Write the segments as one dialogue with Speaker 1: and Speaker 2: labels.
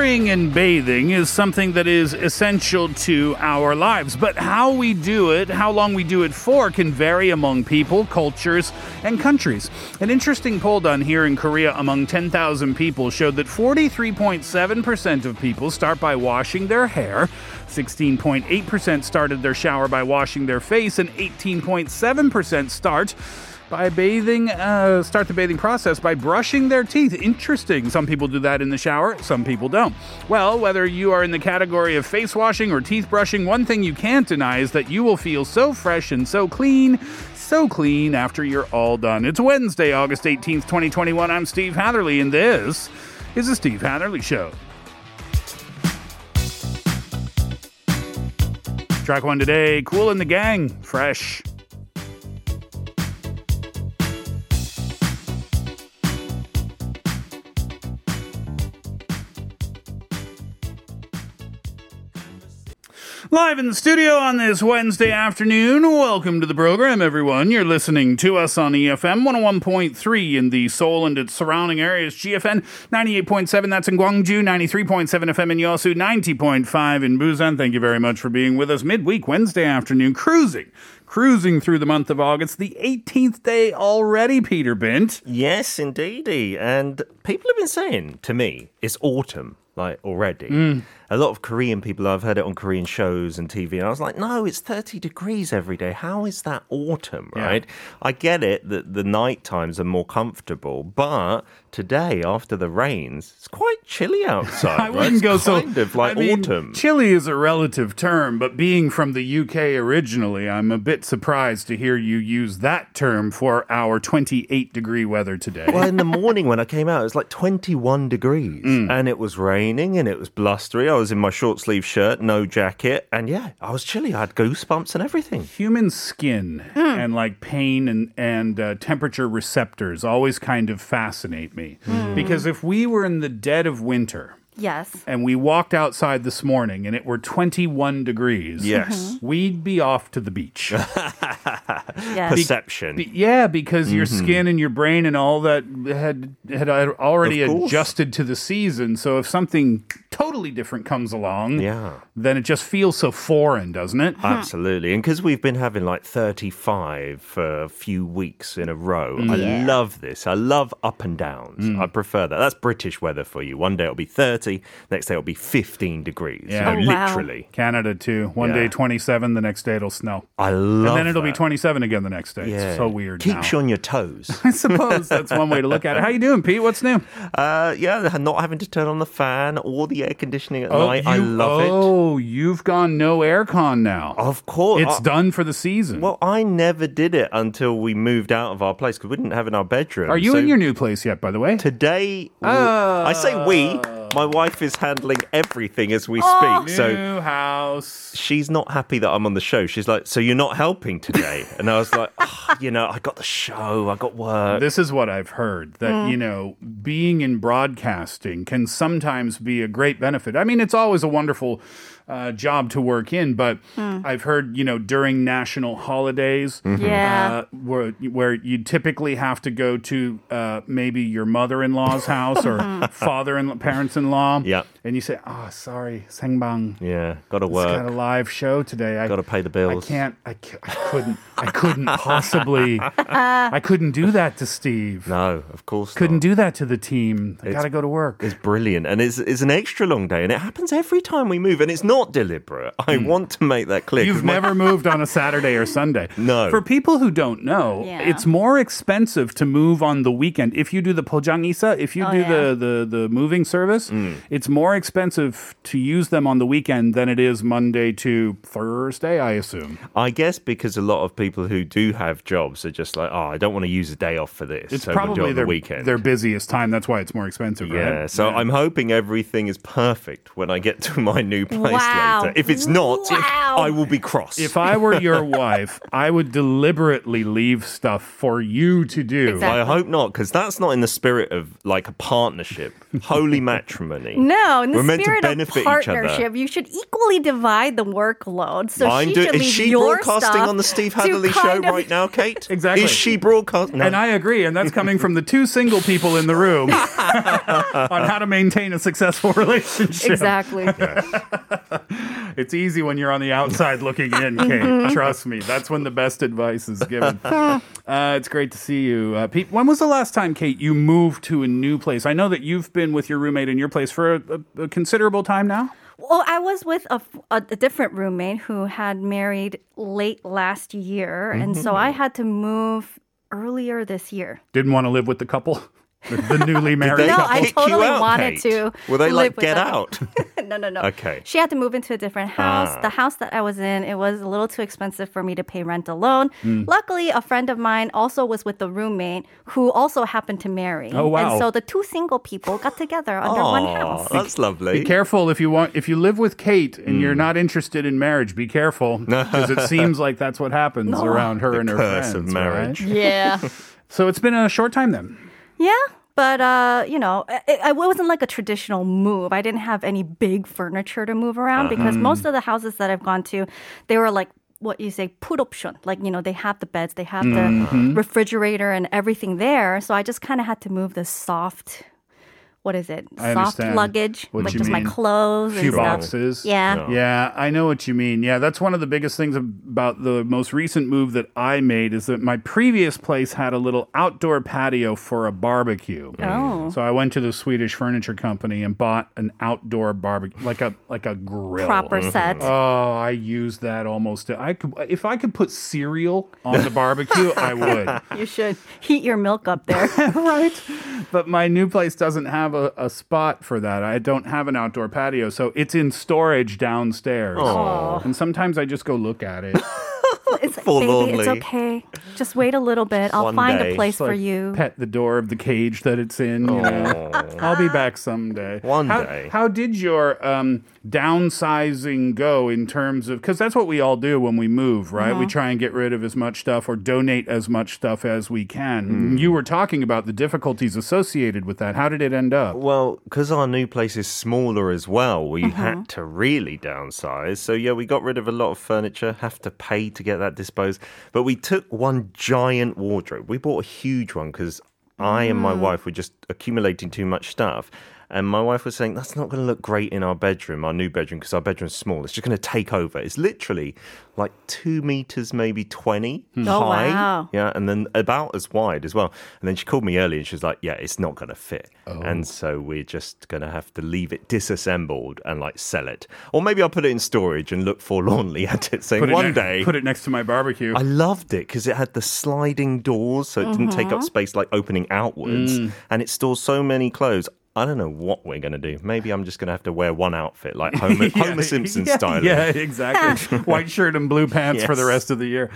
Speaker 1: Showering and bathing is something that is essential to our lives, but how we do it, how long we do it for, can vary among people, cultures, and countries. An interesting poll done here in Korea among 10,000 people showed that 43.7% of people start by washing their hair, 16.8% started their shower by washing their face, and 18.7% start by bathing, uh, start the bathing process by brushing their teeth. Interesting. Some people do that in the shower, some people don't. Well, whether you are in the category of face washing or teeth brushing, one thing you can't deny is that you will feel so fresh and so clean. So clean after you're all done. It's Wednesday, August 18th, 2021. I'm Steve Hatherley, and this is the Steve Hatherley Show. Track one today Kool and the Gang, fresh. Live in the studio on this Wednesday afternoon. Welcome to the program, everyone. You're listening to us on EFM 101.3 in the Seoul and its surrounding areas, GFN 98.7, that's in Gwangju, 93.7 FM in Yosu, 90.5 in Busan. Thank you very much for being with us midweek Wednesday afternoon, cruising, cruising through the month of August, the 18th day already, Peter Bint.
Speaker 2: Yes, indeedy. And people have been saying to me, it's autumn, like already.
Speaker 1: Mm.
Speaker 2: A lot of Korean people, I've heard it on Korean shows and TV, and I was like, no, it's 30 degrees every day. How is that autumn,
Speaker 1: Yeah.
Speaker 2: right? I get it that the night times are more comfortable, but today, after the rains, it's quite chilly outside.
Speaker 1: I
Speaker 2: right?
Speaker 1: wouldn't
Speaker 2: It's
Speaker 1: go so.
Speaker 2: kind of like
Speaker 1: I mean,
Speaker 2: autumn.
Speaker 1: Chilly is a relative term, but being from the UK originally, I'm a bit surprised to hear you use that term for our 28 degree weather today.
Speaker 2: Well, in the morning when I came out, it was like 21 degrees
Speaker 1: Mm.
Speaker 2: and it was raining and it was blustery. I was in my short sleeve shirt, no jacket. And yeah, I was chilly. I had goosebumps and everything.
Speaker 1: Human skin and like pain and and uh, temperature receptors always kind of fascinate me because if we were in the dead of winter.
Speaker 3: Yes.
Speaker 1: And we walked outside this morning and it were 21 degrees.
Speaker 2: Yes. Mm-hmm.
Speaker 1: We'd be off to the beach.
Speaker 3: Yes.
Speaker 2: Perception.
Speaker 1: Be- yeah, because your mm-hmm. skin and your brain and all that had had already adjusted to the season. So if something totally different comes along,
Speaker 2: Yeah.
Speaker 1: then it just feels so foreign, doesn't it? Hmm.
Speaker 2: Absolutely. And because we've been having like 35 for a few weeks in a row, I
Speaker 3: Yeah.
Speaker 2: love this. I love up and downs.
Speaker 1: Mm.
Speaker 2: I prefer that. That's British weather for you. One day it'll be 30, next day it'll be 15 degrees.
Speaker 1: Yeah.
Speaker 2: You know,
Speaker 3: Oh, wow.
Speaker 2: literally.
Speaker 1: Canada too. One day 27, the next day it'll snow.
Speaker 2: I love And
Speaker 1: then it'll be 27 again the next day.
Speaker 2: Yeah.
Speaker 1: It's so weird.
Speaker 2: Keeps
Speaker 1: now.
Speaker 2: you on your toes.
Speaker 1: I suppose that's one way to look at it. How you doing, Pete? What's new?
Speaker 2: Uh, yeah, not having to turn on the fan or the air conditioning at night. I
Speaker 1: you-
Speaker 2: love it.
Speaker 1: Oh, you've gone no aircon now.
Speaker 2: Of course.
Speaker 1: it's
Speaker 2: I-
Speaker 1: done for the season.
Speaker 2: Well, I never did it until we moved out of our place because we didn't have it in our bedroom.
Speaker 1: Are you
Speaker 2: So
Speaker 1: in your new place yet, by the way?
Speaker 2: Today, I say we. My wife is handling everything as we speak. So
Speaker 1: new house.
Speaker 2: she's not happy that I'm on the show. She's like, "So you're not helping today?" And I was like, "Ah, "You know, I got the show. I got work."
Speaker 1: This is what I've heard that, you know, being in broadcasting can sometimes be a great benefit. I mean, it's always a wonderful uh, job to work in, but I've heard, you know, during national holidays,
Speaker 3: Yeah.
Speaker 1: uh, where, where you typically have to go to uh, maybe your mother in law's house or father and parents in law.
Speaker 2: Yeah.
Speaker 1: And you say, oh, sorry, Sengbang.
Speaker 2: yeah, got to
Speaker 1: It's got a live show today. I
Speaker 2: Got to pay the bills.
Speaker 1: I can't. I, I couldn't. I couldn't possibly. I couldn't do that to Steve.
Speaker 2: No, of course
Speaker 1: Couldn't
Speaker 2: not.
Speaker 1: do that to the team. I gotta go to work.
Speaker 2: It's brilliant, and it's it's an extra long day, and it happens every time we move, and it's not deliberate. I hmm. want to make that clear. 'cause
Speaker 1: You've
Speaker 2: my-
Speaker 1: never moved on a Saturday or Sunday.
Speaker 2: No.
Speaker 1: For people who don't know,
Speaker 3: Yeah.
Speaker 1: it's more expensive to move on the weekend. If you do the Pojangisa, if you
Speaker 3: Oh,
Speaker 1: do
Speaker 3: yeah.
Speaker 1: the, the, the moving service,
Speaker 2: Mm.
Speaker 1: it's more expensive to use them on the weekend than it is Monday to Thursday, I assume.
Speaker 2: I guess because a lot of people who do have jobs are just like, oh, I don't want to use a day off for this.
Speaker 1: It's
Speaker 2: so we'll do
Speaker 1: probably
Speaker 2: it on
Speaker 1: their,
Speaker 2: the weekend.
Speaker 1: their busiest time. That's why it's more expensive,
Speaker 2: yeah,
Speaker 1: right?
Speaker 2: so I'm hoping everything is perfect when I get to my new place
Speaker 3: Wow.
Speaker 2: later. If it's not,
Speaker 3: Wow.
Speaker 2: I will be cross.
Speaker 1: If I were your wife, I would deliberately leave stuff for you to do.
Speaker 3: Exactly.
Speaker 2: I hope not, because that's not in the spirit of like a partnership. Holy matrimony. matrimony.
Speaker 3: No, in the
Speaker 2: We're meant to
Speaker 3: spirit of
Speaker 2: benefit each other.
Speaker 3: partnership, you should equally divide the workload. So
Speaker 2: I'm
Speaker 3: she
Speaker 2: do-
Speaker 3: should
Speaker 2: is
Speaker 3: leave
Speaker 2: she
Speaker 3: your
Speaker 2: broadcasting on the Steve
Speaker 3: to
Speaker 2: Hatherley show
Speaker 3: of-
Speaker 2: right now, Kate?
Speaker 1: Exactly.
Speaker 2: Is she broadcasting?
Speaker 1: And I agree, and that's coming from the two single people in the room on how to maintain a successful relationship.
Speaker 3: Exactly.
Speaker 1: It's easy when you're on the outside looking in, Kate.
Speaker 3: Mm-hmm.
Speaker 1: Trust me. That's when the best advice is given. uh, it's great to see you. Uh, Pete, when was the last time, Kate, you moved to a new place? I know that you've been with your roommate in your place for a, a, a considerable time now.
Speaker 3: Well, I was with a, a, a different roommate who had married late last year, and so mm-hmm. I had to move earlier this year.
Speaker 1: Didn't want to live with the couple, the, the newly married
Speaker 2: they
Speaker 3: No,
Speaker 1: couple.
Speaker 3: I totally
Speaker 2: out,
Speaker 3: wanted
Speaker 2: Kate?
Speaker 3: to.
Speaker 2: Were they like,
Speaker 3: with
Speaker 2: get
Speaker 3: them.
Speaker 2: out?
Speaker 3: no, no, no.
Speaker 2: Okay.
Speaker 3: She had to move into a different house.
Speaker 2: Ah.
Speaker 3: The house that I was in, it was a little too expensive for me to pay rent alone.
Speaker 2: Hmm.
Speaker 3: Luckily, a friend of mine also was with the roommate who also happened to marry.
Speaker 1: Oh, wow.
Speaker 3: And so the two single people got together under one
Speaker 2: Aw,
Speaker 3: house.
Speaker 2: that's lovely.
Speaker 1: Be careful if you want if you live with Kate and you're not interested in marriage. Be careful because it seems like that's what happens around her
Speaker 2: The
Speaker 1: and her
Speaker 2: curse
Speaker 1: friends.
Speaker 2: of marriage.
Speaker 1: right?
Speaker 3: Yeah.
Speaker 1: So it's been a short time then.
Speaker 3: Yeah, but uh, you know, it, it wasn't like a traditional move. I didn't have any big furniture to move around because most of the houses that I've gone to, they were like what you say full option. Like you know, they have the beds, they have the refrigerator and everything there. So I just kind of had to move the soft. What is it?
Speaker 1: I
Speaker 3: Soft
Speaker 1: understand
Speaker 3: luggage,
Speaker 1: what
Speaker 3: like
Speaker 1: you
Speaker 3: just my clothes
Speaker 1: Few
Speaker 3: and stuff.
Speaker 1: boxes.
Speaker 3: Yeah.
Speaker 1: Yeah, I know what you mean. Yeah, that's one of the biggest things about the most recent move that I made is that my previous place had a little outdoor patio for a barbecue.
Speaker 3: Oh.
Speaker 1: So I went to the Swedish furniture company and bought an outdoor barbecue, like a like a grill.
Speaker 3: Proper mm-hmm. set.
Speaker 1: Oh, I used that almost. I could if I could put cereal on the barbecue, I would.
Speaker 3: You should heat your milk up there.
Speaker 1: right? But my new place doesn't have a, a spot for that. I don't have an outdoor patio, so it's in storage downstairs. And sometimes I just go look at it.
Speaker 3: It's like,
Speaker 2: Forlornly.
Speaker 3: baby, it's okay. Just wait a little bit. I'll
Speaker 2: One
Speaker 3: find
Speaker 2: day.
Speaker 3: a place
Speaker 1: It's
Speaker 3: for
Speaker 1: like
Speaker 3: you.
Speaker 1: Pet the door of the cage that it's in. You know? I'll be back someday.
Speaker 2: One
Speaker 1: how,
Speaker 2: day.
Speaker 1: How did your um, downsizing go in terms of? Because that's what we all do when we move, right? We try and get rid of as much stuff or donate as much stuff as we can. You were talking about the difficulties associated with that. How did it end up?
Speaker 2: Well, because our new place is smaller as well, we
Speaker 3: Mm-hmm.
Speaker 2: had to really downsize. So, yeah, we got rid of a lot of furniture, have to pay to get that disposed. But we took one giant wardrobe. We bought a huge one because I and
Speaker 3: Mm.
Speaker 2: my wife were just accumulating too much stuff. And my wife was saying, that's not going to look great in our bedroom, our new bedroom, because our bedroom's small. It's just going to take over. It's literally like two meters, maybe 20
Speaker 3: Oh,
Speaker 2: high.
Speaker 3: wow.
Speaker 2: Yeah. And then about as wide as well. And then she called me early and she was like, yeah, it's not going to fit.
Speaker 1: Oh.
Speaker 2: And so we're just going to have to leave it disassembled and like sell it. Or maybe I'll put it in storage and look forlornly at it, saying
Speaker 1: it
Speaker 2: one
Speaker 1: ne-
Speaker 2: day.
Speaker 1: put it next to my barbecue.
Speaker 2: I loved it because it had the sliding doors, so it didn't take
Speaker 3: Mm-hmm.
Speaker 2: up space like opening outwards,
Speaker 1: Mm.
Speaker 2: and it stores so many clothes. I don't know what we're going to do. Maybe I'm just going to have to wear one outfit, like Homer, Homer Simpson
Speaker 1: yeah,
Speaker 2: style.
Speaker 1: Yeah, exactly. White shirt and blue pants for the rest of the year.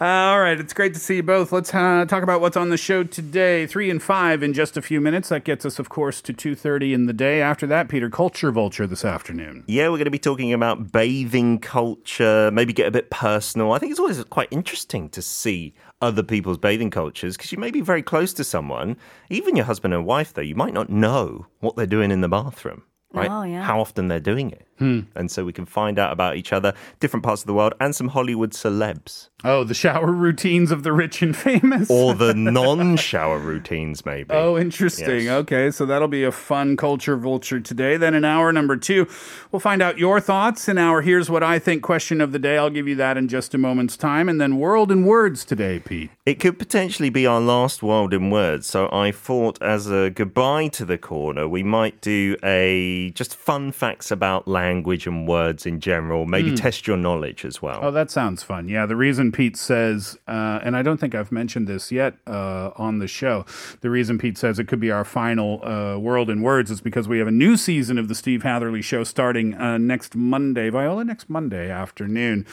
Speaker 1: Uh, all right, it's great to see you both. Let's uh, talk about what's on the show today. Three and five in just a few minutes. That gets us, of course, to two thirty in the day. After that, Peter Culture Vulture this afternoon.
Speaker 2: Yeah, we're going to be talking about bathing culture, maybe get a bit personal. I think it's always quite interesting to see other people's bathing cultures because you may be very close to someone, even your husband and wife, though, you might not know what they're doing in the bathroom. Right?
Speaker 3: Oh, yeah.
Speaker 2: How often they're doing it. Hmm. And so we can find out about each other, different parts of the world, and some Hollywood celebs.
Speaker 1: Oh, the shower routines of the rich and famous.
Speaker 2: Or the non shower routines, maybe.
Speaker 1: Oh, interesting.
Speaker 2: Yes.
Speaker 1: Okay, so that'll be a fun culture vulture today. Then in hour number two, we'll find out your thoughts. In our Here's What I Think question of the day, I'll give you that in just a moment's time. And then World in Words today, Pete.
Speaker 2: It could potentially be our last world in words. So I thought, as a goodbye to the corner, we might do a just fun facts about language and words in general. Maybe test your knowledge as well.
Speaker 1: Oh, that sounds fun. Yeah, the reason Pete says, uh, and I don't think I've mentioned this yet uh, on the show, the reason Pete says it could be our final uh, World in Words is because we have a new season of the Steve Hatherley Show starting uh, next Monday, Viola, next Monday afternoon.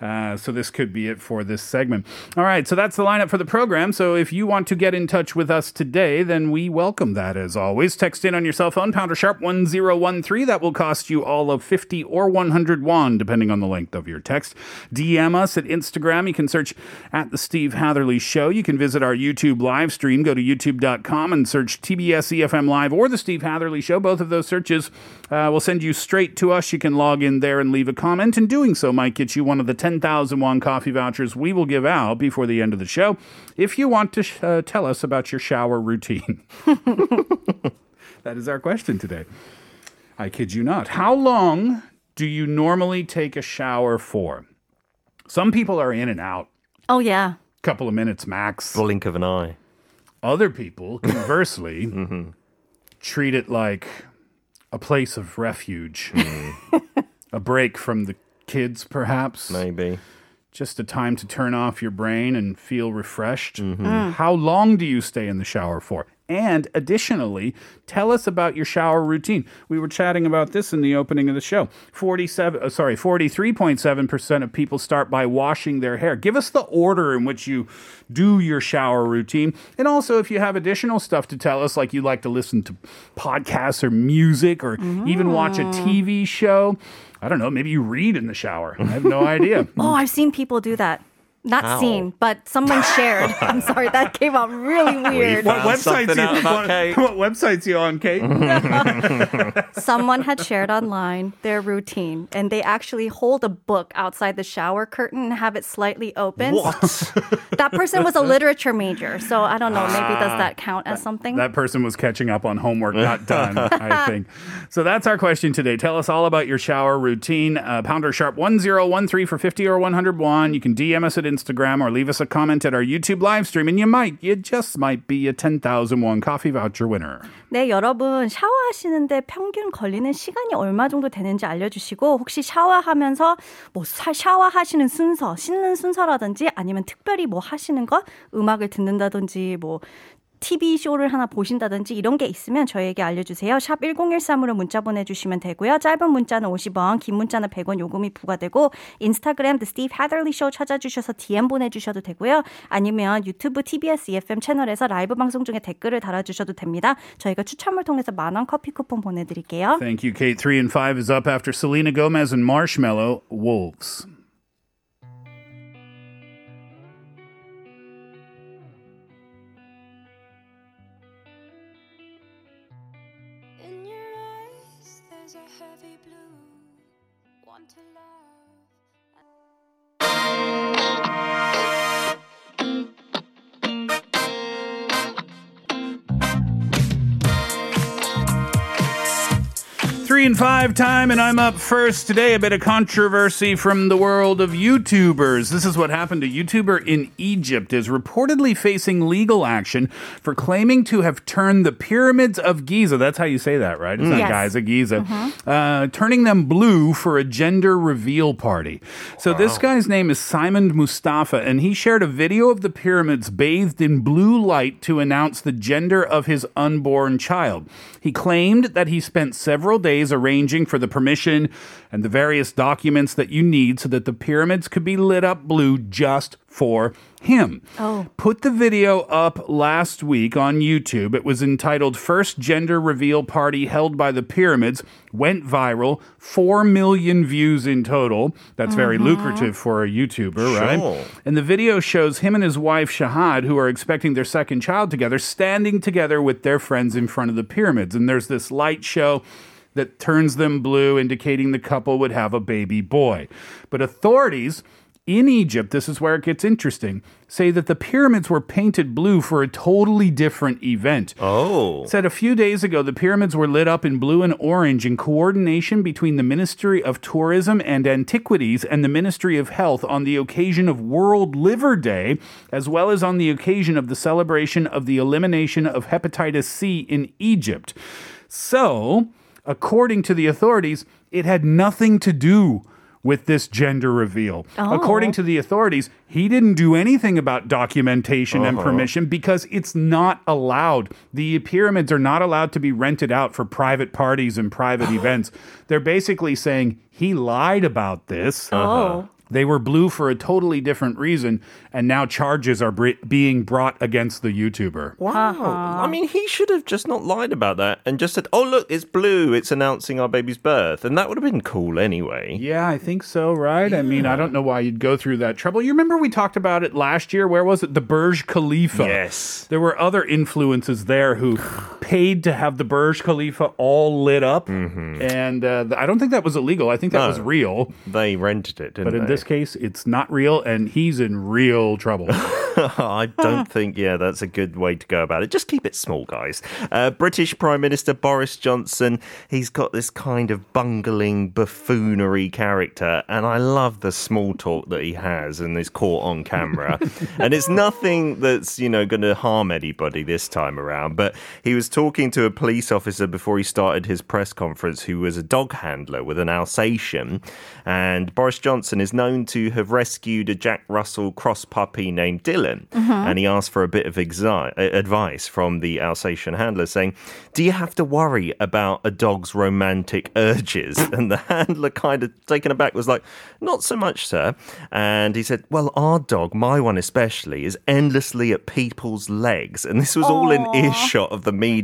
Speaker 1: Uh, so this could be it for this segment. All right, so that's the lineup for the program. So if you want to get in touch with us today, then we welcome that as always. Text in on your cell phone, pounder sharp 1013. That will cost you all of of 50 or 100 won, depending on the length of your text. DM us at Instagram. You can search at The Steve Hatherley Show. You can visit our YouTube live stream. Go to youtube.com and search TBS EFM Live or The Steve Hatherley Show. Both of those searches uh, will send you straight to us. You can log in there and leave a comment, and doing so might get you one of the 10,000 won coffee vouchers we will give out before the end of the show if you want to sh- uh, tell us about your shower routine. that is our question today. I kid you not. How long do you normally take a shower for? Some people are in and out,
Speaker 3: Oh yeah.
Speaker 1: couple of minutes max.
Speaker 2: Blink of an eye.
Speaker 1: Other people, conversely, treat it like a place of refuge, hmm. a break from the kids, perhaps.
Speaker 2: Maybe.
Speaker 1: Just a time to turn off your brain and feel refreshed. Mm-hmm. Mm. How long do you stay in the shower for? And additionally, tell us about your shower routine. We were chatting about this in the opening of the show. 47 uh, sorry, 43.7% of people start by washing their hair. Give us the order in which you do your shower routine. And also if you have additional stuff to tell us like you like to listen to podcasts or music or even watch a TV show. I don't know, maybe you read in the shower. I have no idea.
Speaker 3: Oh, I've seen people do that. Not
Speaker 2: How?
Speaker 3: seen, but someone shared. I'm sorry, that came out really weird.
Speaker 2: Found
Speaker 1: What websites
Speaker 2: something
Speaker 1: you,
Speaker 2: out about
Speaker 1: what,
Speaker 2: Kate.
Speaker 1: what websites you on, Kate?
Speaker 3: Someone had shared online their routine, and they actually hold a book outside the shower curtain and have it slightly open.
Speaker 2: What?
Speaker 3: That person was a literature major, so I don't know. Maybe does that count as something?
Speaker 1: That person was catching up on homework not done, I think. So that's our question today. Tell us all about your shower routine. Uh, pounder sharp 1013 for 50 or 101. You can DM us at Instagram or leave us a comment at our YouTube live stream, and you might, you just might be a 10,000 won coffee voucher winner.
Speaker 3: 네, 여러분 샤워하시는데 평균 걸리는 시간이 얼마 정도 되는지 알려주시고 혹시 샤워하면서 뭐 사- 샤워하시는 순서, 씻는 순서라든지 아니면 특별히 뭐 하시는 것, 음악을 듣는다든지 뭐 TV 쇼를 하나 보신다든지 이런 게 있으면 저희에게 알려주세요. 샵 1013으로 문자 보내주시면 되고요. 짧은 문자는 50원, 긴 문자는 100원 요금이 부과되고 인스타그램 The Steve Hatherley Show 찾아주셔서 DM 보내주셔도 되고요. 아니면 유튜브 TBS EFM 채널에서 라이브 방송 중에 댓글을 달아주셔도 됩니다. 저희가 추첨을 통해서 만원 커피 쿠폰 보내드릴게요.
Speaker 1: Thank you, Kate. Three and five is up after Selena Gomez and Marshmallow Wolves. Five time, and I'm up first today. A bit of controversy from the world of YouTubers. This is what happened. A YouTuber in Egypt is reportedly facing legal action for claiming to have turned the pyramids of Giza. That's how you say that, right? It's not
Speaker 3: Yes.
Speaker 1: Giza, Giza. Uh, turning them blue for a gender reveal party. So this guy's name is Simon Mustafa, and he shared a video of the pyramids bathed in blue light to announce the gender of his unborn child. He claimed that he spent several days arranging for the permission and the various documents that you need so that the pyramids could be lit up blue just for him.
Speaker 3: Oh.
Speaker 1: Put the video up last week on YouTube. It was entitled First Gender Reveal Party Held by the Pyramids. Went viral. 4 million views in total. That's very uh-huh. lucrative for a YouTuber, right? And the video shows him and his wife Shahad, who are expecting their second child together, standing together with their friends in front of the pyramids. And there's this light show that turns them blue, indicating the couple would have a baby boy. But authorities in Egypt, this is where it gets interesting, say that the pyramids were painted blue for a totally different event.
Speaker 2: Oh.
Speaker 1: Said a few days ago, the pyramids were lit up in blue and orange in coordination between the Ministry of Tourism and Antiquities and the Ministry of Health on the occasion of World Liver Day, as well as on the occasion of the celebration of the elimination of hepatitis C in Egypt. So, according to the authorities, it had nothing to do with this gender reveal. Oh. According to the authorities, he didn't do anything about documentation and uh-huh. permission because it's not allowed. The pyramids are not allowed to be rented out for private parties and private events. They're basically saying he lied about this.
Speaker 3: Oh.
Speaker 1: They were blue for a totally different reason, and now charges are br- being brought against the YouTuber.
Speaker 2: Wow. I mean, he should have just not lied about that and just said, oh, look, it's blue. It's announcing our baby's birth. And that would have been cool anyway.
Speaker 1: Yeah, I think so, right? I mean, I don't know why you'd go through that trouble. You remember we talked about it last year? Where was it? The Burj Khalifa.
Speaker 2: Yes.
Speaker 1: There were other influences there who paid to have the Burj Khalifa all lit up. And uh, I don't think that was illegal. I think that
Speaker 2: No.
Speaker 1: was real.
Speaker 2: They rented it, didn't
Speaker 1: But in
Speaker 2: they?
Speaker 1: this case, it's not real, and he's in real trouble.
Speaker 2: I don't think, yeah, that's a good way to go about it. Just keep it small, guys. Uh, British Prime Minister Boris Johnson, he's got this kind of bungling buffoonery character, and I love the small talk that he has and is caught on camera. and it's nothing that's, you know, going to harm anybody this time around, but he was talking to a police officer before he started his press conference who was a dog handler with an Alsatian. And Boris Johnson is known to have rescued a Jack Russell cross puppy named Dilyn. And he asked for a bit of exi- uh, advice from the Alsatian handler, saying, Do you have to worry about a dog's romantic urges? And the handler, kind of taken aback, was like, Not so much, sir. And he said, Well, our dog, my one especially, is endlessly at people's legs. And this was all in earshot of the media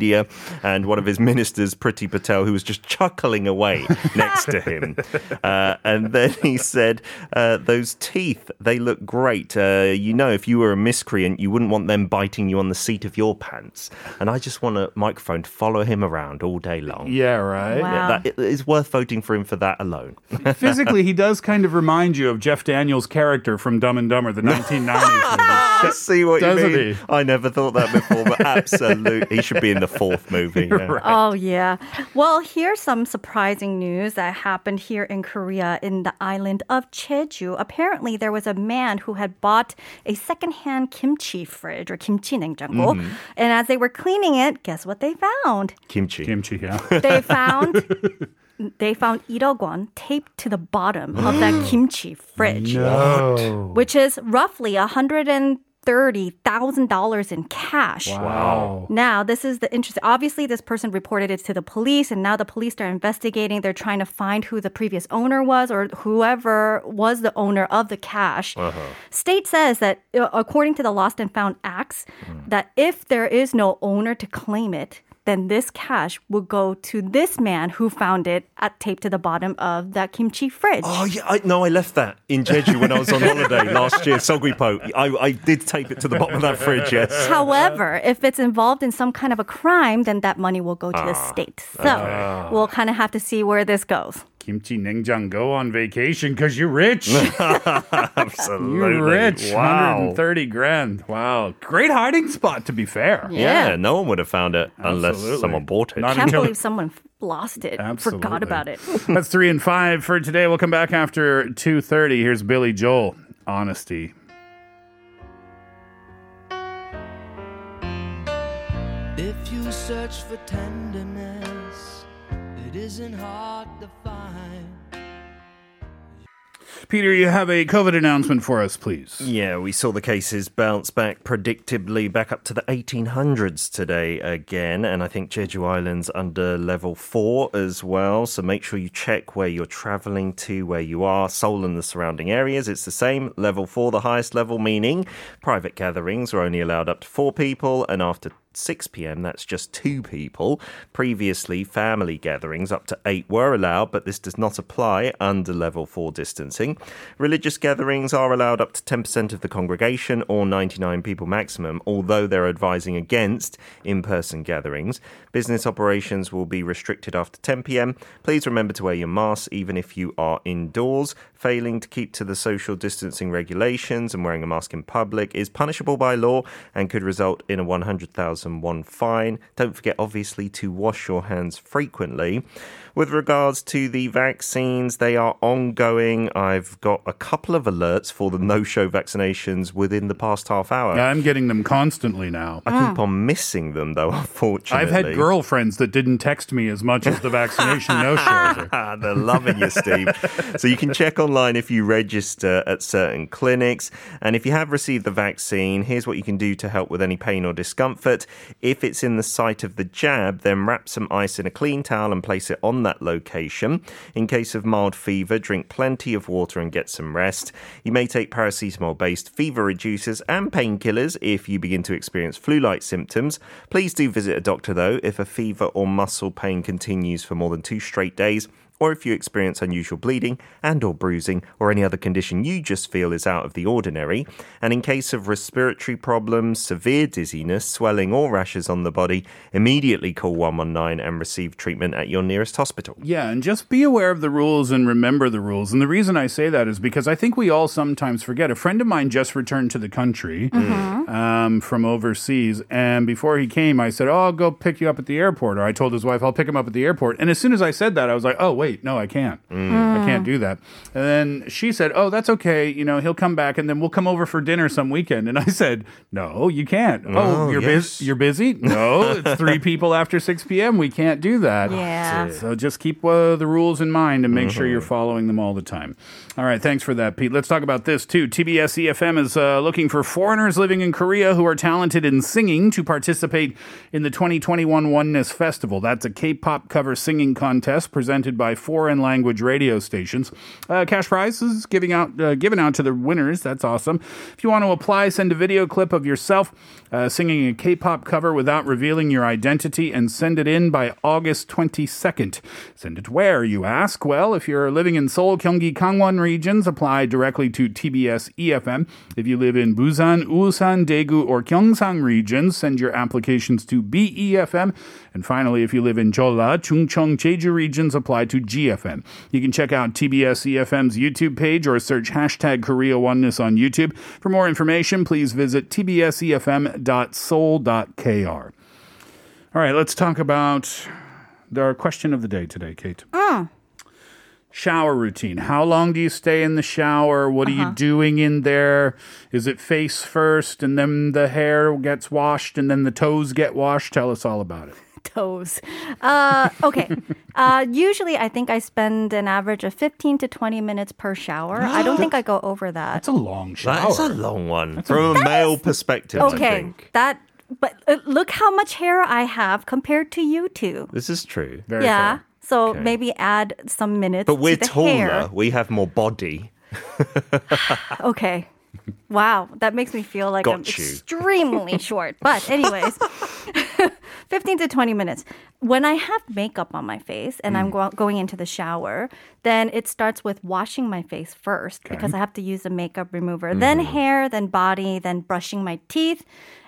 Speaker 2: and one of his ministers, Priti Patel, who was just chuckling away next to him. Uh, and then he said, uh, Those teeth, they look great. Uh, you know, if you were a miscreant, you wouldn't want them biting you on the seat of your pants. And I just want a microphone to follow him around all day long.
Speaker 1: yeah, right?
Speaker 3: Wow.
Speaker 2: Yeah, that, it is worth voting for him for that alone.
Speaker 1: Physically, he does kind of remind you of Jeff Daniels' character from Dumb and Dumber, the 1990s movie.
Speaker 2: I see what you
Speaker 1: Doesn't
Speaker 2: mean.
Speaker 1: he?
Speaker 2: I never thought that before, but absolutely, he should be in the fourth movie. yeah.
Speaker 3: Oh, yeah. Well, here's some surprising news that happened here in Korea in the island of Jeju. Apparently, there was a man who had bought a secondhand kimchi fridge or kimchi 냉장고.
Speaker 1: Mm-hmm.
Speaker 3: And as they were cleaning it, guess what they found?
Speaker 2: Kimchi.
Speaker 1: Kimchi, yeah.
Speaker 3: They found. They found 1억 won taped to the bottom of that kimchi fridge,
Speaker 1: No.
Speaker 3: which is roughly $130,000 in cash.
Speaker 1: Wow.
Speaker 3: Now, this is the interesting. Obviously, this person reported it to the police, and now the police are investigating. They're trying to find who the previous owner was or whoever was the owner of the cash. State says that, uh, according to the Lost and Found Acts, that if there is no owner to claim it, then this cash will go to this man who found it at taped to the bottom of that kimchi fridge.
Speaker 2: Oh yeah, I, no, I left that in Jeju when I was on holiday last year. Seogwipo. I, I did tape it to the bottom of that fridge. Yes.
Speaker 3: However, if it's involved in some kind of a crime, then that money will go to the ah, state. So we'll kind of have to see where this goes.
Speaker 1: Kimchi Nengjang, go on vacation because you're rich.
Speaker 2: Absolutely.
Speaker 1: You're rich.
Speaker 2: Wow.
Speaker 1: 130 grand. Wow. Great hiding spot, to be fair.
Speaker 2: Yeah, no one would have found it unless someone bought it.
Speaker 1: Not
Speaker 3: Can't
Speaker 1: until-
Speaker 3: believe someone lost it,
Speaker 1: Absolutely.
Speaker 3: forgot about it.
Speaker 1: That's three and five for today. We'll come back after 2.30. Here's Billy Joel. Honesty.
Speaker 4: If you search for tenderness, it isn't hard to find.
Speaker 1: Peter, you have a COVID announcement for us, please.
Speaker 2: Yeah, we saw the cases bounce back predictably back up to the 1800s today again, and I think Jeju Island's under level four as well. So make sure you check where you're traveling to, where you are. Seoul and the surrounding areas, it's the same. Level four, the highest level, meaning private gatherings are only allowed up to four people, and after 6 p.m., that's just two people. Previously, family gatherings up to eight were allowed, but this does not apply under level four distancing. Religious gatherings are allowed up to 10% of the congregation or 99 people maximum, although they're advising against in person gatherings. Business operations will be restricted after 10 p.m. Please remember to wear your mask even if you are indoors. Failing to keep to the social distancing regulations and wearing a mask in public is punishable by law and could result in a 100,000 won fine. Don't forget, obviously, to wash your hands frequently. With regards to the vaccines, they are ongoing. I've got a couple of alerts for the no show vaccinations within the past half hour.
Speaker 1: I'm getting them constantly now.
Speaker 2: I keep on missing them, though, unfortunately.
Speaker 1: I've had girlfriends that didn't text me as much as the vaccination no shows.
Speaker 2: Ah, They're loving you, Steve. so you can check online if you register at certain clinics. And if you have received the vaccine, here's what you can do to help with any pain or discomfort. If it's in the site of the jab, then wrap some ice in a clean towel and place it on that location. In case of mild fever, drink plenty of water and get some rest. You may take paracetamol based fever reducers and painkillers if you begin to experience flu like symptoms. Please do visit a doctor though if a fever or muscle pain continues for more than two straight days or if you experience unusual bleeding and or bruising or any other condition you just feel is out of the ordinary and in case of respiratory problems severe dizziness swelling or rashes on the body immediately call 119 and receive treatment at your nearest hospital
Speaker 1: Yeah, and just be aware of the rules and remember the rules. And the reason I say that is because I think we all sometimes forget. A friend of mine just returned to the country um, from overseas, and before he came, I said, "Oh, I'll go pick you up at the airport." Or I told his wife, "I'll pick him up at the airport." And as soon as I said that, I was like, "Oh, wait, no, I can't. I can't do that." And then she said, "Oh, that's okay. You know, he'll come back, and then we'll come over for dinner some weekend." And I said, "No, you can't. Oh,
Speaker 2: Oh,
Speaker 1: you're
Speaker 2: yes.
Speaker 1: busy. You're busy. No, it's three people after six p.m. We can't do that."
Speaker 3: Yeah.
Speaker 1: So just keep uh, the rules in mind and make sure you're following them all the time. All right, thanks for that, Pete. Let's talk about this too. TBS EFM is uh, looking for foreigners living in Korea who are talented in singing to participate in the 2021 Oneness Festival. That's a K-pop cover singing contest presented by foreign language radio stations. Uh, cash prizes giving out uh, given out to the winners. That's awesome. If you want to apply, send a video clip of yourself uh, singing a K-pop cover without revealing your identity and send it in by August 22nd. Send it where, you ask? Well, if you're living in Seoul, Gyeonggi, Gangwon regions, apply directly to TBS EFM. If you live in Busan, Ulsan, Daegu, or Gyeongsang regions, send your applications to BEFM. And finally, if you live in Jeolla, Chungcheong, Jeju regions, apply to GFM. You can check out TBS EFM's YouTube page or search hashtag Korea Oneness on YouTube. For more information, please visit tbsefm.seoul.kr. All right, let's talk about our question of the day today, Kate. Oh. Shower routine. How long do you stay in the shower? What are you uh-huh. doing in there? Is it face first and then the hair gets washed and then the toes get washed? Tell us all about it.
Speaker 3: Toes. Uh, okay. Uh, usually, I think I spend an average of 15 to 20 minutes per shower. I don't think I go over that.
Speaker 1: That's a long shower.
Speaker 2: that's a long one from a male perspective i
Speaker 3: Okay.
Speaker 2: think
Speaker 3: That, but uh, look how much hair I have compared to you two.
Speaker 2: this is true
Speaker 1: Very
Speaker 3: yeah.
Speaker 1: fair.
Speaker 3: So
Speaker 2: Okay.
Speaker 3: maybe add some minutes.
Speaker 2: but we're
Speaker 3: to the
Speaker 2: taller
Speaker 3: Hair.
Speaker 2: we have more body
Speaker 3: Okay. Wow, that makes me feel like I'm
Speaker 2: you.
Speaker 3: extremely short. But anyways, 15 to 20 minutes. When I have makeup on my face and
Speaker 2: Mm.
Speaker 3: I'm go- going into the shower, then it starts with washing my face first because I have to use a makeup remover. Then
Speaker 2: Mm-hmm.
Speaker 3: hair, then body, then brushing my teeth,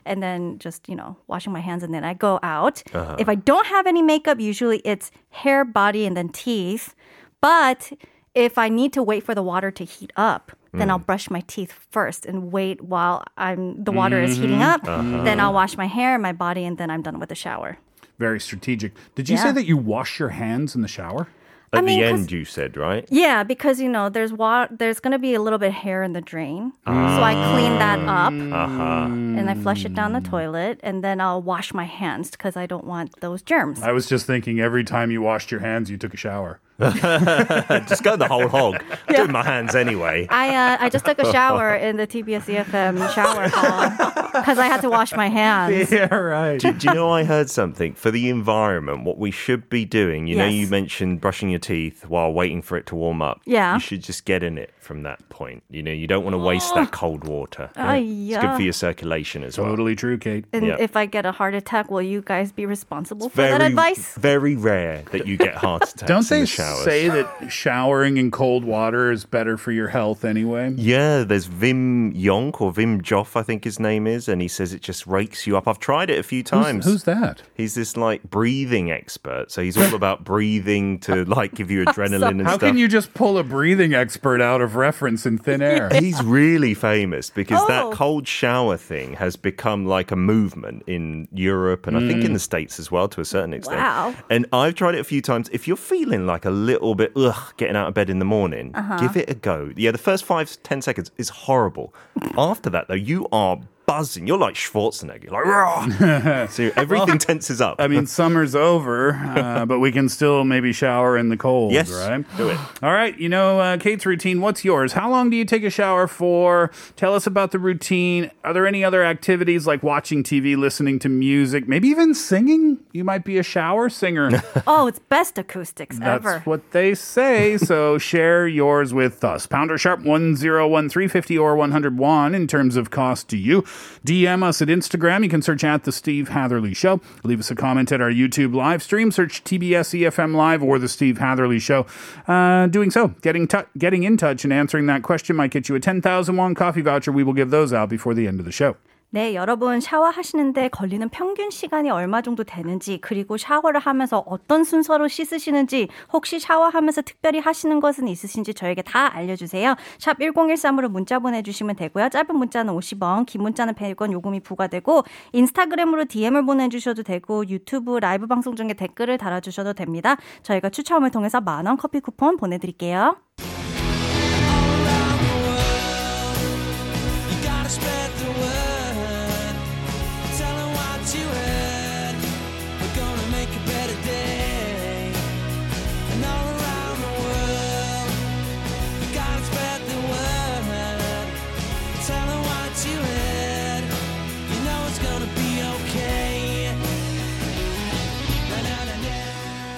Speaker 3: and then just, you know, washing my hands and then I go out.
Speaker 2: Uh-huh.
Speaker 3: If I don't have any makeup, usually it's hair, body, and then teeth. But if I need to wait for the water to heat up, then
Speaker 2: Mm.
Speaker 3: I'll brush my teeth first and wait while I'm the water is heating
Speaker 2: Mm-hmm.
Speaker 3: up.
Speaker 2: Uh-huh.
Speaker 3: Then I'll wash my hair, and my body, and then I'm done with the shower.
Speaker 1: Very strategic. Did you say that you wash your hands in the shower?
Speaker 2: At
Speaker 3: I mean,
Speaker 2: the
Speaker 3: 'cause-
Speaker 2: end you said right
Speaker 3: Yeah, because you know there's wa- there's gonna be a little bit of hair in the drain, so I clean that up
Speaker 2: uh-huh
Speaker 3: and I flush it down the toilet, and then I'll wash my hands because I don't want those germs.
Speaker 1: I was just thinking every time you washed your hands, you took a shower.
Speaker 2: just go the whole hog doing my hands anyway
Speaker 3: I uh, I just took a shower in the TBS EFM shower hall because I had to wash my hands.
Speaker 1: Yeah, right.
Speaker 2: do, do you know I heard something for the environment? What we should be doing. You know, you mentioned brushing your teeth while waiting for it to warm up.
Speaker 3: Yeah.
Speaker 2: you should just get in it from that point. You know, you don't want to waste that oh. cold water.
Speaker 3: Oh,
Speaker 2: It's good for your circulation as well.
Speaker 1: Totally true, Kate.
Speaker 3: And
Speaker 2: Yeah.
Speaker 3: if I get a heart attack, will you guys be responsible for that advice?
Speaker 2: very rare that you get heart attacks
Speaker 1: Don't
Speaker 2: in
Speaker 1: they
Speaker 2: the showers.
Speaker 1: say that showering in cold water is better for your health anyway?
Speaker 2: Yeah, there's Vim Yonk or Vim Joff, I think his name is, and he says it just rakes you up. I've tried it a few times.
Speaker 1: Who's, who's that?
Speaker 2: He's this like breathing expert, so he's all about breathing to like give you adrenaline and
Speaker 1: How
Speaker 2: stuff.
Speaker 1: can you just pull a breathing expert out of reference in thin air?
Speaker 2: He's really famous because
Speaker 3: Oh.
Speaker 2: that cold shower thing has become like a movement in Europe and I think in the States as well to a certain extent.
Speaker 3: Wow.
Speaker 2: And I've tried it a few times. If you're feeling like a little bit ugh getting out of bed in the morning,
Speaker 3: Uh-huh.
Speaker 2: give it a go. Yeah, the first five, ten seconds is horrible. After that though, you are buzzing. You're like Schwarzenegger. You're like, "Rah!" so everything tenses up.
Speaker 1: I mean, summer's over, uh, but we can still maybe shower in the cold,
Speaker 2: Yes,
Speaker 1: right?
Speaker 2: do it.
Speaker 1: All right, you know, uh, Kate's routine, what's yours? How long do you take a shower for? Tell us about the routine. Are there any other activities like watching TV, listening to music, maybe even singing? You might be a shower singer.
Speaker 3: Oh, it's best acoustics
Speaker 1: That's
Speaker 3: ever.
Speaker 1: what they say. So share yours with us. Pounder sharp 101350 or 101 in terms of cost to you. DM us at Instagram. You can search at The Steve Hatherley Show. Leave us a comment at our YouTube live stream. Search TBS EFM Live or The Steve Hatherley Show. Uh, doing so, getting, getting in touch and answering that question might get you a 10,000 won coffee voucher. We will give those out before the end of the show.
Speaker 3: 네, 여러분 샤워하시는데 걸리는 평균 시간이 얼마 정도 되는지, 그리고 샤워를 하면서 어떤 순서로 씻으시는지, 혹시 샤워하면서 특별히 하시는 것은 있으신지 저에게 다 알려주세요. 샵 1013으로 문자 보내주시면 되고요. 짧은 문자는 50원, 긴 문자는 100원 요금이 부과되고, 인스타그램으로 DM을 보내주셔도 되고, 유튜브 라이브 방송 중에 댓글을 달아주셔도 됩니다. 저희가 추첨을 통해서 만원 커피 쿠폰 보내드릴게요.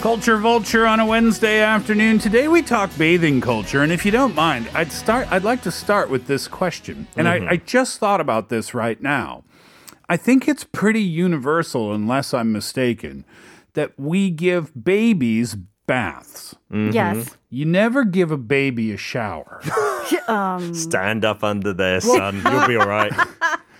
Speaker 1: Culture Vulture on a Wednesday afternoon. Today we talk bathing culture, and if you don't mind, I'd start. I'd like to start with this question, and I, mm-hmm. I just thought about this right now. I think it's pretty universal, unless I'm mistaken, that we give babies baths. Mm-hmm.
Speaker 3: Yes.
Speaker 1: You never give a baby a shower.
Speaker 2: Um, Stand up under there, son. You'll be all right.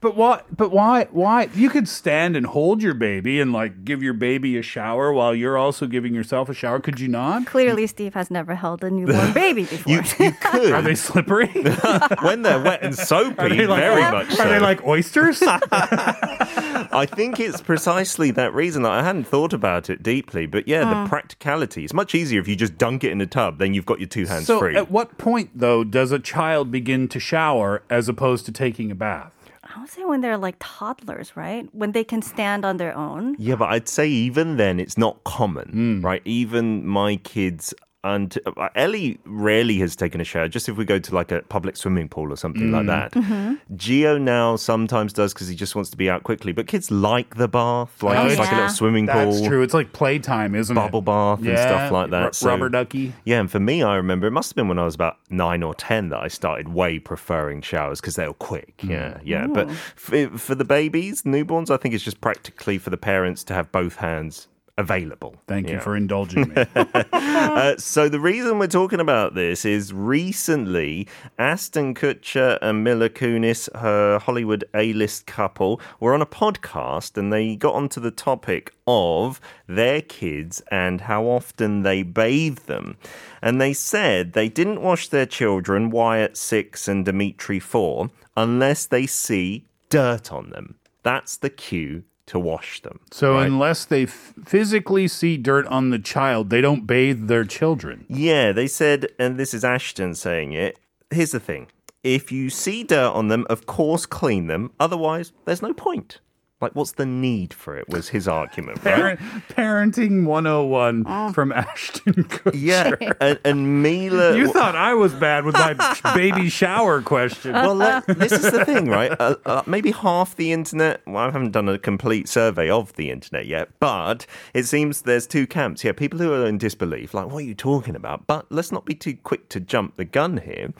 Speaker 1: But why? But why? Why? You could stand and hold your baby and like give your baby a shower while you're also giving yourself a shower. Could you not?
Speaker 3: Clearly, Steve has never held a newborn baby before.
Speaker 2: You, you could.
Speaker 1: Are they slippery?
Speaker 2: when they're wet and soapy,
Speaker 1: like-
Speaker 2: very much so.
Speaker 1: Are they like oysters?
Speaker 2: I think it's precisely that reason that I hadn't thought about it deeply. But yeah,
Speaker 3: Hmm.
Speaker 2: the practicality. It's much easier if you just dunk it in a tub, then you've got your two hands
Speaker 1: so,
Speaker 2: free.
Speaker 1: at what point though does a child begin to shower as opposed to taking a bath?
Speaker 3: I would say when they're like toddlers, right? When they can stand on their own.
Speaker 2: Yeah, but I'd say even then it's not common,
Speaker 1: Hmm.
Speaker 2: right? Even my kids and uh, Ellie rarely has taken a shower. Just if we go to like a public swimming pool or something like
Speaker 1: Hmm.
Speaker 2: that. Gio now sometimes does because he just wants to be out quickly. But kids like the bath, like
Speaker 3: Oh,
Speaker 2: it's like a little swimming pool,
Speaker 1: That's true. It's like playtime, isn't
Speaker 2: bubble
Speaker 1: it?
Speaker 2: Bubble bath and stuff like
Speaker 1: Ru-
Speaker 2: that. So-
Speaker 1: rubber ducky.
Speaker 2: Yeah, and for me, I remember it must have been when I was about nine or ten that I started way preferring showers because they were quick.
Speaker 1: Mm.
Speaker 2: Yeah, yeah. But for, for the babies, newborns, I think it's just practically for the parents to have both hands available.
Speaker 1: Thank you
Speaker 2: Yeah.
Speaker 1: for indulging me.
Speaker 2: Uh, so the reason we're talking about this is recently Ashton Kutcher and Mila Kunis, her Hollywood A-list couple, were on a podcast and they got onto the topic of their kids and how often they bathe them. And they said they didn't wash their children, Wyatt six and Dimitri four, unless they see dirt on them. That's the cue to wash them.
Speaker 1: So
Speaker 2: right?
Speaker 1: unless they f- physically see dirt on the child, they don't bathe their children.
Speaker 2: Yeah, they said, and this is Ashton saying it. Here's the thing if you see dirt on them, of course, clean them. Otherwise, there's no point. Like, what's the need for it? Was his argument, right?
Speaker 1: Parent, parenting 101 from Ashton Kutcher.
Speaker 2: Yeah, and, and Mila.
Speaker 1: You thought I was bad with my baby shower question.
Speaker 2: well, let, this is the thing, right? Uh, uh, maybe half the internet. Well, I haven't done a complete survey of the internet yet, but it seems there's two camps here. People who are in disbelief, like, what are you talking about? But let's not be too quick to jump the gun here.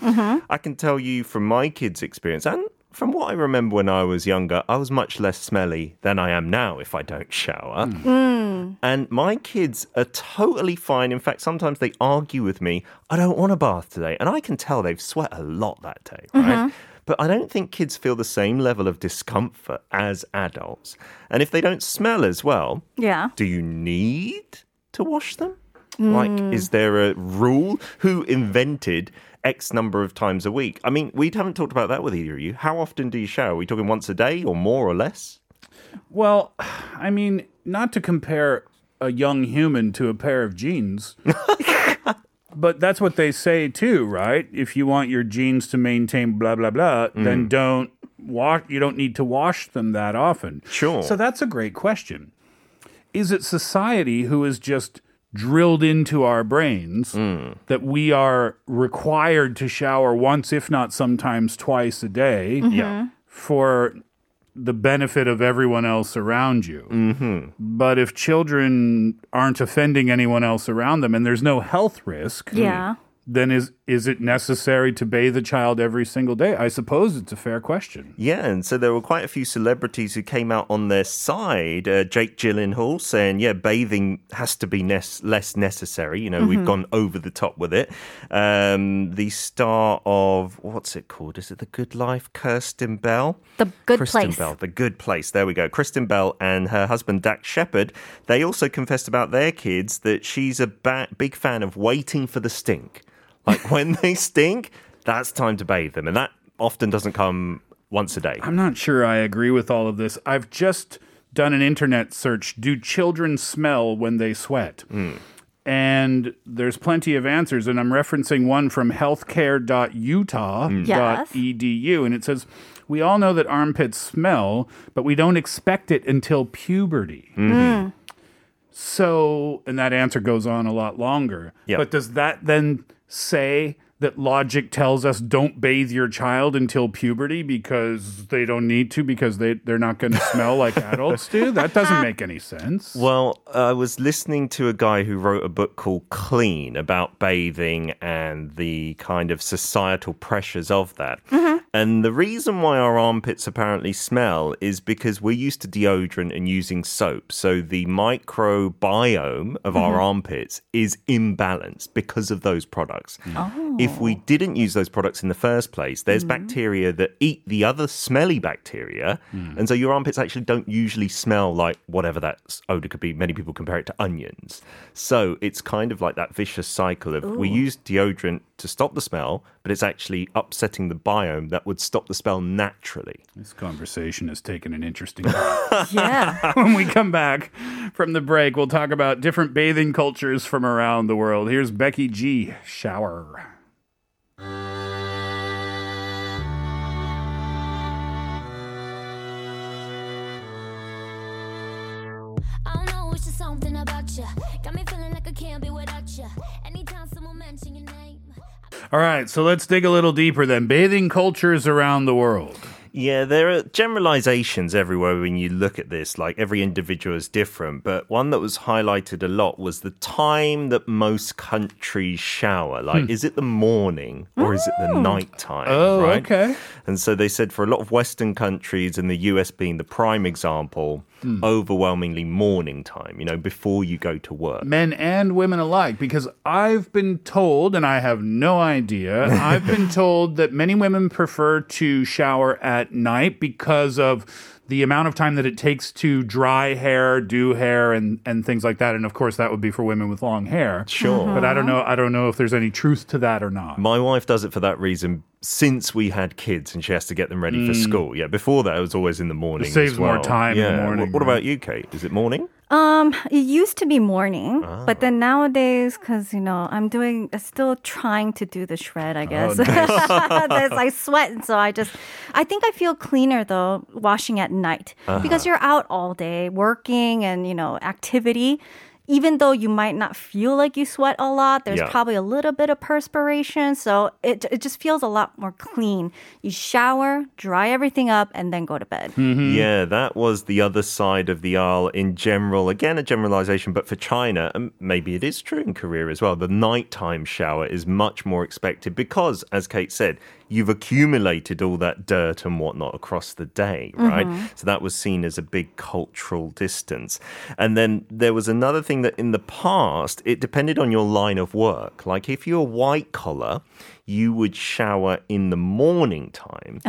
Speaker 2: I can tell you from my kids' experience and from what I remember when I was younger, I was much less smelly than I am now if I don't shower. Hmm. Hmm. And my kids are totally fine. In fact, sometimes they argue with me, I don't want a bath today. And I can tell they've sweat a lot that day, right? Mm-hmm. But I don't think kids feel the same level of discomfort as adults. And if they don't smell as well,
Speaker 3: Yeah.
Speaker 2: do you need to wash them? Hmm. Like, is there a rule? Who invented X number of times a week? I mean, we haven't talked about that with either of you. How often do you shower? Are we talking once a day or more or less?
Speaker 1: Well, I mean, not to compare a young human to a pair of jeans. but that's what they say too, right? If you want your jeans to maintain blah blah blah, mm. then don't wash. You don't need to wash them that often.
Speaker 2: Sure.
Speaker 1: So that's a great question. Is it society who is just drilled into our brains hmm. that we are required to shower once, if not sometimes twice a day? Mm-hmm.
Speaker 2: Yeah.
Speaker 1: for the benefit of everyone else around you. Mm-hmm. But if children aren't offending anyone else around them and there's no health risk,
Speaker 3: Yeah. Hmm.
Speaker 1: then is is it necessary to bathe a child every single day? I suppose it's a fair question.
Speaker 2: Yeah, and so there were quite a few celebrities who came out on their side. Uh, Jake Gyllenhaal saying, "Yeah, bathing has to be nes- less necessary. You know, we've gone over the top with it." Um, the star of what's it called? Is it The Good Life? Kristen Bell.
Speaker 3: The Good
Speaker 2: Kristen
Speaker 3: Place.
Speaker 2: Bell, The Good Place. There we go. Kristen Bell and her husband Dax Shepard. They also confessed about their kids that she's a ba- big fan of waiting for the stink. Like when they stink, that's time to bathe them, and that often doesn't come once a day.
Speaker 1: I'm not sure I agree with all of this. I've just done an internet search. Do children smell when they sweat? And there's plenty of answers, and I'm referencing one from healthcare.utah.edu, and it says, We all know that armpits smell, but we don't expect it until puberty. Hmm. So, and that answer goes on a lot longer.
Speaker 2: Yep.
Speaker 1: But does that then say that logic tells us don't bathe your child until puberty because they don't need to because they, they're not going to smell like adults do? That doesn't make any sense.
Speaker 2: Well, I was listening to a guy who wrote a book called Clean about bathing and the kind of societal pressures of that. Mm-hmm. And the reason why our armpits apparently smell is because we're used to deodorant and using soap. So the microbiome of our mm-hmm. armpits is imbalanced because of those products. Oh. If we didn't use those products in the first place, there's mm-hmm. bacteria that eat the other smelly bacteria. Mm. And so your armpits actually don't usually smell like whatever that odor could be. Many people compare it to onions. So it's kind of like that vicious cycle of we use deodorant to stop the smell, but it's actually upsetting the biome that would stop the smell naturally.
Speaker 1: This conversation has taken an interesting turn.
Speaker 3: Yeah.
Speaker 1: when we come back from the break, we'll talk about different bathing cultures from around the world. Here's Becky G. Shower. All right, so let's dig a little deeper then. Bathing cultures around the world.
Speaker 2: Yeah, there are generalizations everywhere when you look at this. Like every individual is different, but one that was highlighted a lot was the time that most countries shower. Like, hmm. is it the morning or is it the nighttime?
Speaker 1: Oh,
Speaker 2: right?
Speaker 1: okay.
Speaker 2: And so they said for a lot of Western countries, and the US being the prime example, Mm. overwhelmingly morning time, you know, before you go to work.
Speaker 1: men and women alike because I've been told, and I have no idea, I've been told that many women prefer to shower at night because of the amount of time that it takes to dry hair, do hair, and, and things like that. And of course, that would be for women with long hair.
Speaker 2: Sure.
Speaker 1: But I don't know. I don't know if there's any truth to that or not.
Speaker 2: My wife does it for that reason since we had kids and she has to get them ready for mm. school. Yeah, before that, it was always in the morning.
Speaker 1: saves
Speaker 2: as
Speaker 1: more
Speaker 2: well.
Speaker 1: time in the
Speaker 2: yeah.
Speaker 1: morning,
Speaker 2: What, what
Speaker 1: right?
Speaker 2: about you, Kate? Is it morning?
Speaker 3: Um, it used to be morning, but then nowadays, because you know, I'm doing, still trying to do the shred. I guess There's- I sweat, and so I just, I think I feel cleaner though washing at night because you're out all day working and you know activity. Even though you might not feel like you sweat a lot, there's
Speaker 2: Yeah.
Speaker 3: probably a little bit of perspiration, so it it just feels a lot more clean. You shower, dry everything up, and then go to bed. Mm-hmm.
Speaker 2: Yeah, that was the other side of the aisle in general. Again, a generalization, but for China, and maybe it is true in Korea as well, the nighttime shower is much more expected because, as Kate said, you've accumulated all that dirt and whatnot across the day, right? Mm-hmm. So that was seen as a big cultural distance. And then there was another thing that in the past, it depended on your line of work. Like if you're white collar, you would shower in the morning time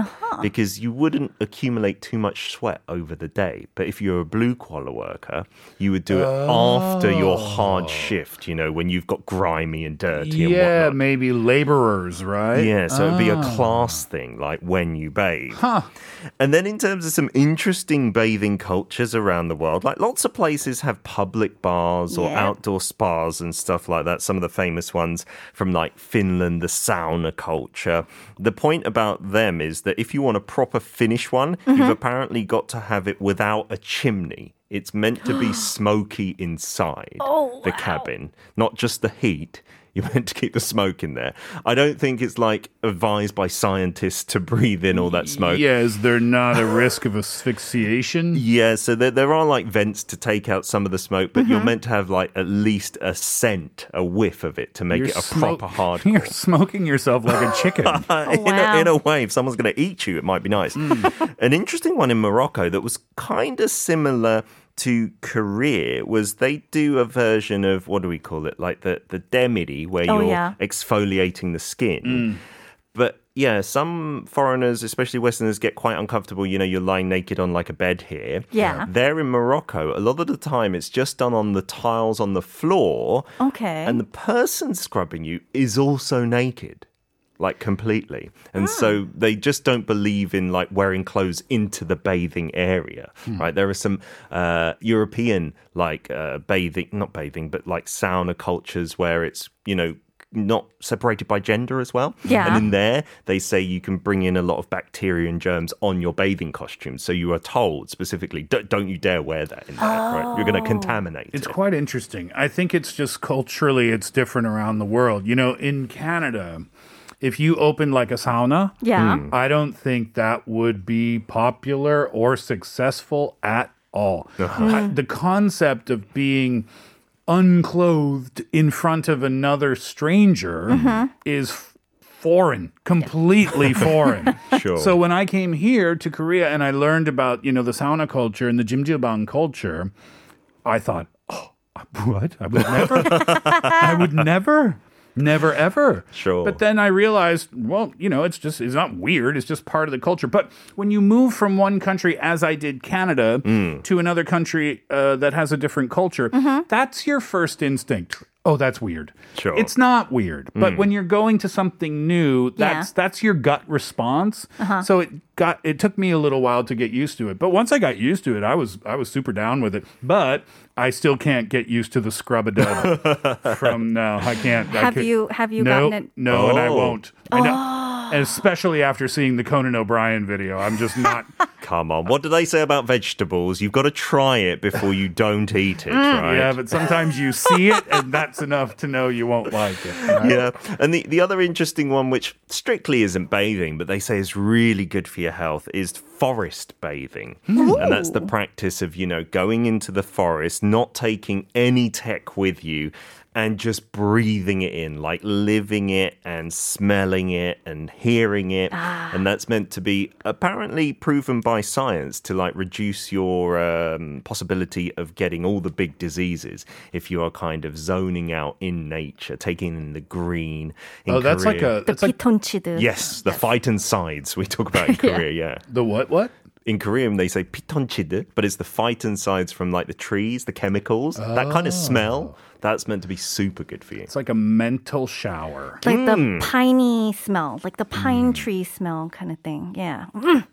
Speaker 2: because you wouldn't accumulate too much sweat over the day. But if you're a blue collar worker, you would do it after your hard shift, you know, when you've got grimy and dirty and
Speaker 1: Yeah,
Speaker 2: whatnot.
Speaker 1: maybe laborers, right?
Speaker 2: Yeah, so it'd be a
Speaker 1: Ah.
Speaker 2: class thing, like when you bathe.
Speaker 1: Huh.
Speaker 2: And then in terms of some interesting bathing cultures around the world, like lots of places have public bars or
Speaker 3: Yeah.
Speaker 2: outdoor spas and stuff like that. Some of the famous ones from like Finland, the sauna sauna culture. The point about them is that if you want a proper Finnish one, you've mm-hmm. apparently got to have it without a chimney. It's meant to be smoky inside
Speaker 3: Oh,
Speaker 2: the
Speaker 3: wow.
Speaker 2: cabin, not just the heat. You're meant to keep the smoke in there. I don't think it's like advised by scientists to breathe in all that smoke.
Speaker 1: Yeah, is there not a risk of asphyxiation?
Speaker 2: Yeah, so there, there are like vents to take out some of the smoke, but
Speaker 3: Mm-hmm.
Speaker 2: you're meant to have like at least a scent, a whiff of it to make
Speaker 1: You're
Speaker 2: it a
Speaker 1: smoke-
Speaker 2: proper hard.
Speaker 1: You're smoking yourself like a chicken.
Speaker 2: In,
Speaker 3: wow.
Speaker 2: a, in a way, if someone's going to eat you, it might be nice. An interesting one in Morocco that was kind of similar to Korea was they do a version of what do we call it, like the the demiri, where
Speaker 3: Oh,
Speaker 2: you're
Speaker 3: yeah.
Speaker 2: exfoliating the skin. Mm. But yeah, some foreigners, especially Westerners, get quite uncomfortable. You know, you're lying naked on like a bed here.
Speaker 3: Yeah.
Speaker 2: There in Morocco, a lot of the time it's just done on the tiles on the floor.
Speaker 3: Okay.
Speaker 2: And the person scrubbing you is also naked. Like completely. And so they just don't believe in like wearing clothes into the bathing area, right? There are some uh, European like uh, bathing, not bathing, but like sauna cultures where it's, you know, not separated by gender as well.
Speaker 3: Yeah.
Speaker 2: And in there, they say you can bring in a lot of bacteria and germs on your bathing costume. So you are told specifically, don't, don't you dare wear that in there, right? You're going to contaminate
Speaker 1: It's
Speaker 2: it.
Speaker 1: quite interesting. I think it's just culturally it's different around the world. You know, in Canada, if you open like a sauna,
Speaker 3: yeah. Hmm.
Speaker 1: I don't think that would be popular or successful at all. Uh-huh. I- the concept of being unclothed in front of another stranger mm-hmm. is f- foreign, completely foreign.
Speaker 2: Sure.
Speaker 1: So when I came here to Korea and I learned about, you know, the sauna culture and the jjimjilbang culture, I thought, oh, what? I would never. I would never. Never ever.
Speaker 2: Sure.
Speaker 1: But then I realized, well, you know, it's just it's not weird. It's just part of the culture. But when you move from one country, as I did Canada, to another country uh, that has a different culture, that's your first instinct. Oh, that's weird.
Speaker 2: Sure.
Speaker 1: It's not weird. But hmm. when you're going to something new, that's
Speaker 3: Yeah.
Speaker 1: that's your gut response. Uh-huh. So it got it took me a little while to get used to it. But once I got used to it, I was I was super down with it. But I still can't get used to the scrub a dub from no, I can't. I
Speaker 3: Have
Speaker 1: could-
Speaker 3: you have you
Speaker 1: no,
Speaker 3: gotten it?
Speaker 1: no, and I
Speaker 2: Oh.
Speaker 1: won't. I know. And especially after seeing the Conan O'Brien video, I'm just not.
Speaker 2: Come on. What do they say about vegetables? You've got to try it before you don't eat it, right?
Speaker 1: Yeah, but sometimes you see it, and that's enough to know you won't like it. right?
Speaker 2: Yeah. And the, the other interesting one, which strictly isn't bathing, but they say is really good for your health, is forest bathing. And that's the practice of, you know, going into the forest, not taking any tech with you. And just breathing it in, like living it and smelling it and hearing it. And that's meant to be apparently proven by science to like reduce your um, possibility of getting all the big diseases if you are kind of zoning out in nature, taking in the green. In
Speaker 1: Oh, that's like
Speaker 2: Korea.
Speaker 1: a
Speaker 3: The
Speaker 1: that's like
Speaker 3: pitonchide.
Speaker 2: Yes, the phytoncides we talk about in Korea, yeah.
Speaker 1: the what? What?
Speaker 2: In Korean, they say pitonchide, but it's the phytoncides from like the trees, the chemicals, that kind of smell. That's meant to be super good for you.
Speaker 1: It's like a mental shower.
Speaker 3: Like the
Speaker 1: Hmm.
Speaker 3: piney smell, like the pine tree smell kind of thing. Yeah. Mm.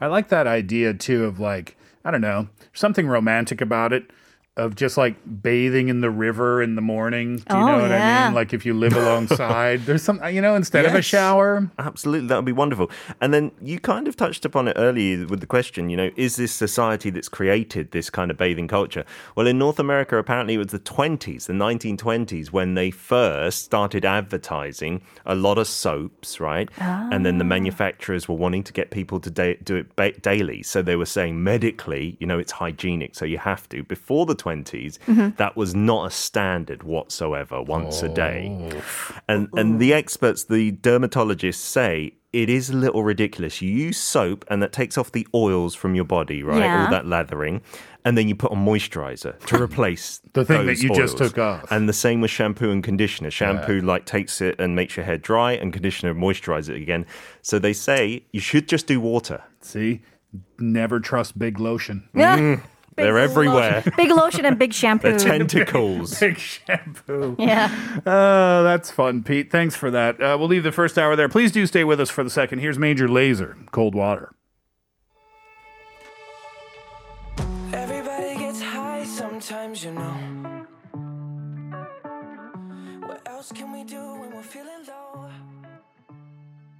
Speaker 1: I like that idea too of like, I don't know, something romantic about it. Of just like bathing in the river in the morning. Do you
Speaker 3: Oh,
Speaker 1: know what I mean? Like if you live alongside, there's some, you know, instead of a shower.
Speaker 2: Absolutely, that would be wonderful. And then you kind of touched upon it earlier with the question, you know, is this society that's created this kind of bathing culture? Well, in North America, apparently it was the 20s, the 1920s, when they first started advertising a lot of soaps, right? And then the ah. manufacturers were wanting to get people to da- do it ba- daily. So they were saying medically, you know, it's hygienic, so you have to. Before the 20s, that was not a standard whatsoever, once a day. Oh. And and the experts, the dermatologists say it is a little ridiculous. You use soap and that takes off the oils from your body, right?
Speaker 3: Yeah.
Speaker 2: All that lathering. And then you put on moisturizer to replace
Speaker 1: The thing that
Speaker 2: those
Speaker 1: you just took off.
Speaker 2: And the same with shampoo and conditioner. Shampoo like takes it and makes your hair dry, and conditioner moisturizes it again. So they say you should just do water.
Speaker 1: See, never trust big lotion.
Speaker 3: Yeah. Mm. Big
Speaker 2: They're everywhere.
Speaker 3: Lotion. Big lotion and big shampoo.
Speaker 2: They're tentacles.
Speaker 1: Big shampoo.
Speaker 3: yeah.
Speaker 1: Oh, that's fun, Pete. Thanks for that. Uh, we'll leave the first hour there. Please do stay with us for the second. Here's Major Lazer, Cold Water.
Speaker 4: Everybody gets high sometimes, you know. What else can we do